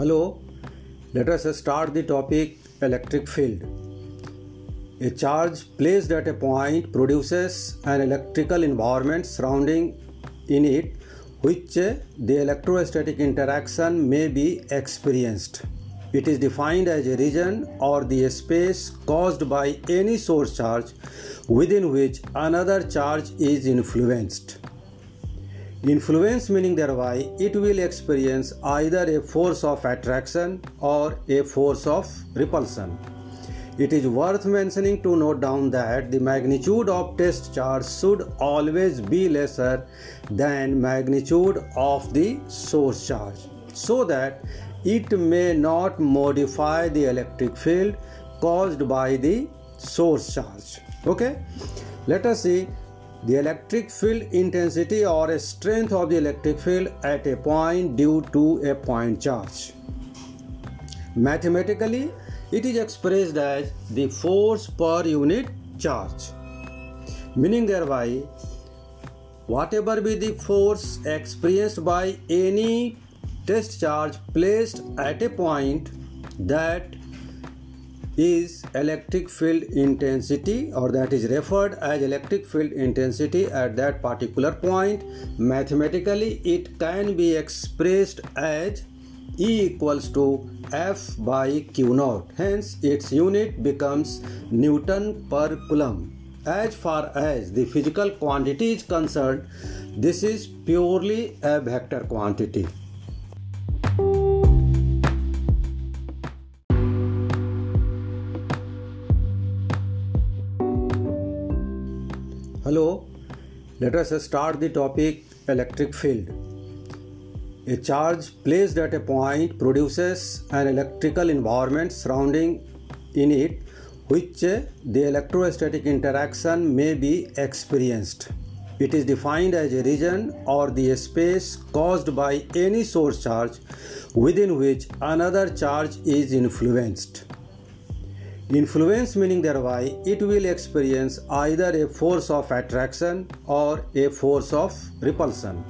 Hello, let us start the topic electric field. A charge placed at a point produces an electrical environment surrounding in it which the electrostatic interaction may be experienced. It is defined as a region or the space caused by any source charge within which another charge is influenced. Influence meaning thereby it will experience either a force of attraction or a force of repulsion. It is worth mentioning to note down that the magnitude of test charge should always be lesser than magnitude of the source charge so that it may not modify the electric field caused by the source charge. Okay? Let us see the electric field intensity or strength of the electric field at a point due to a point charge. Mathematically, it is expressed as the force per unit charge, meaning thereby whatever be the force experienced by any test charge placed at a point that is electric field intensity or that is referred as electric field intensity at that particular point. Mathematically it can be expressed as E equals to F by Q naught. Hence its unit becomes Newton per coulomb. As far as the physical quantity is concerned this is purely a vector quantity Hello, let us start the topic electric field. A charge placed at a point produces an electrical environment surrounding in it which the electrostatic interaction may be experienced. It is defined as a region or the space caused by any source charge within which another charge is influenced. Influence meaning thereby it will experience either a force of attraction or a force of repulsion.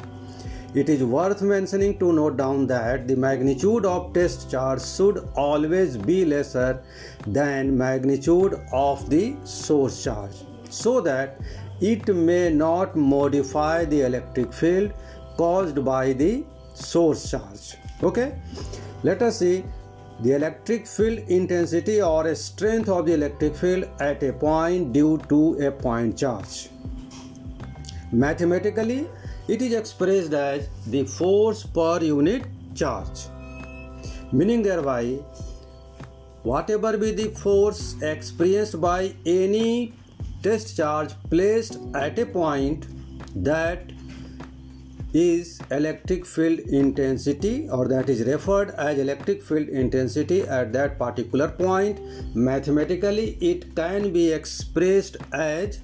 It is worth mentioning to note down that the magnitude of test charge should always be lesser than magnitude of the source charge so that it may not modify the electric field caused by the source charge. Okay? Let us see the electric field intensity or strength of the electric field at a point due to a point charge. Mathematically, it is expressed as the force per unit charge, meaning thereby whatever be the force experienced by any test charge placed at a point that is electric field intensity or that is referred as electric field intensity at that particular point. Mathematically it can be expressed as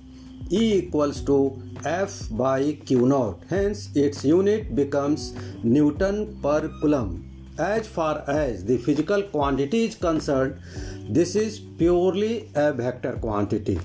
E equals to F by Q naught. Hence its unit becomes Newton per coulomb. As far as the physical quantity is concerned this is purely a vector quantity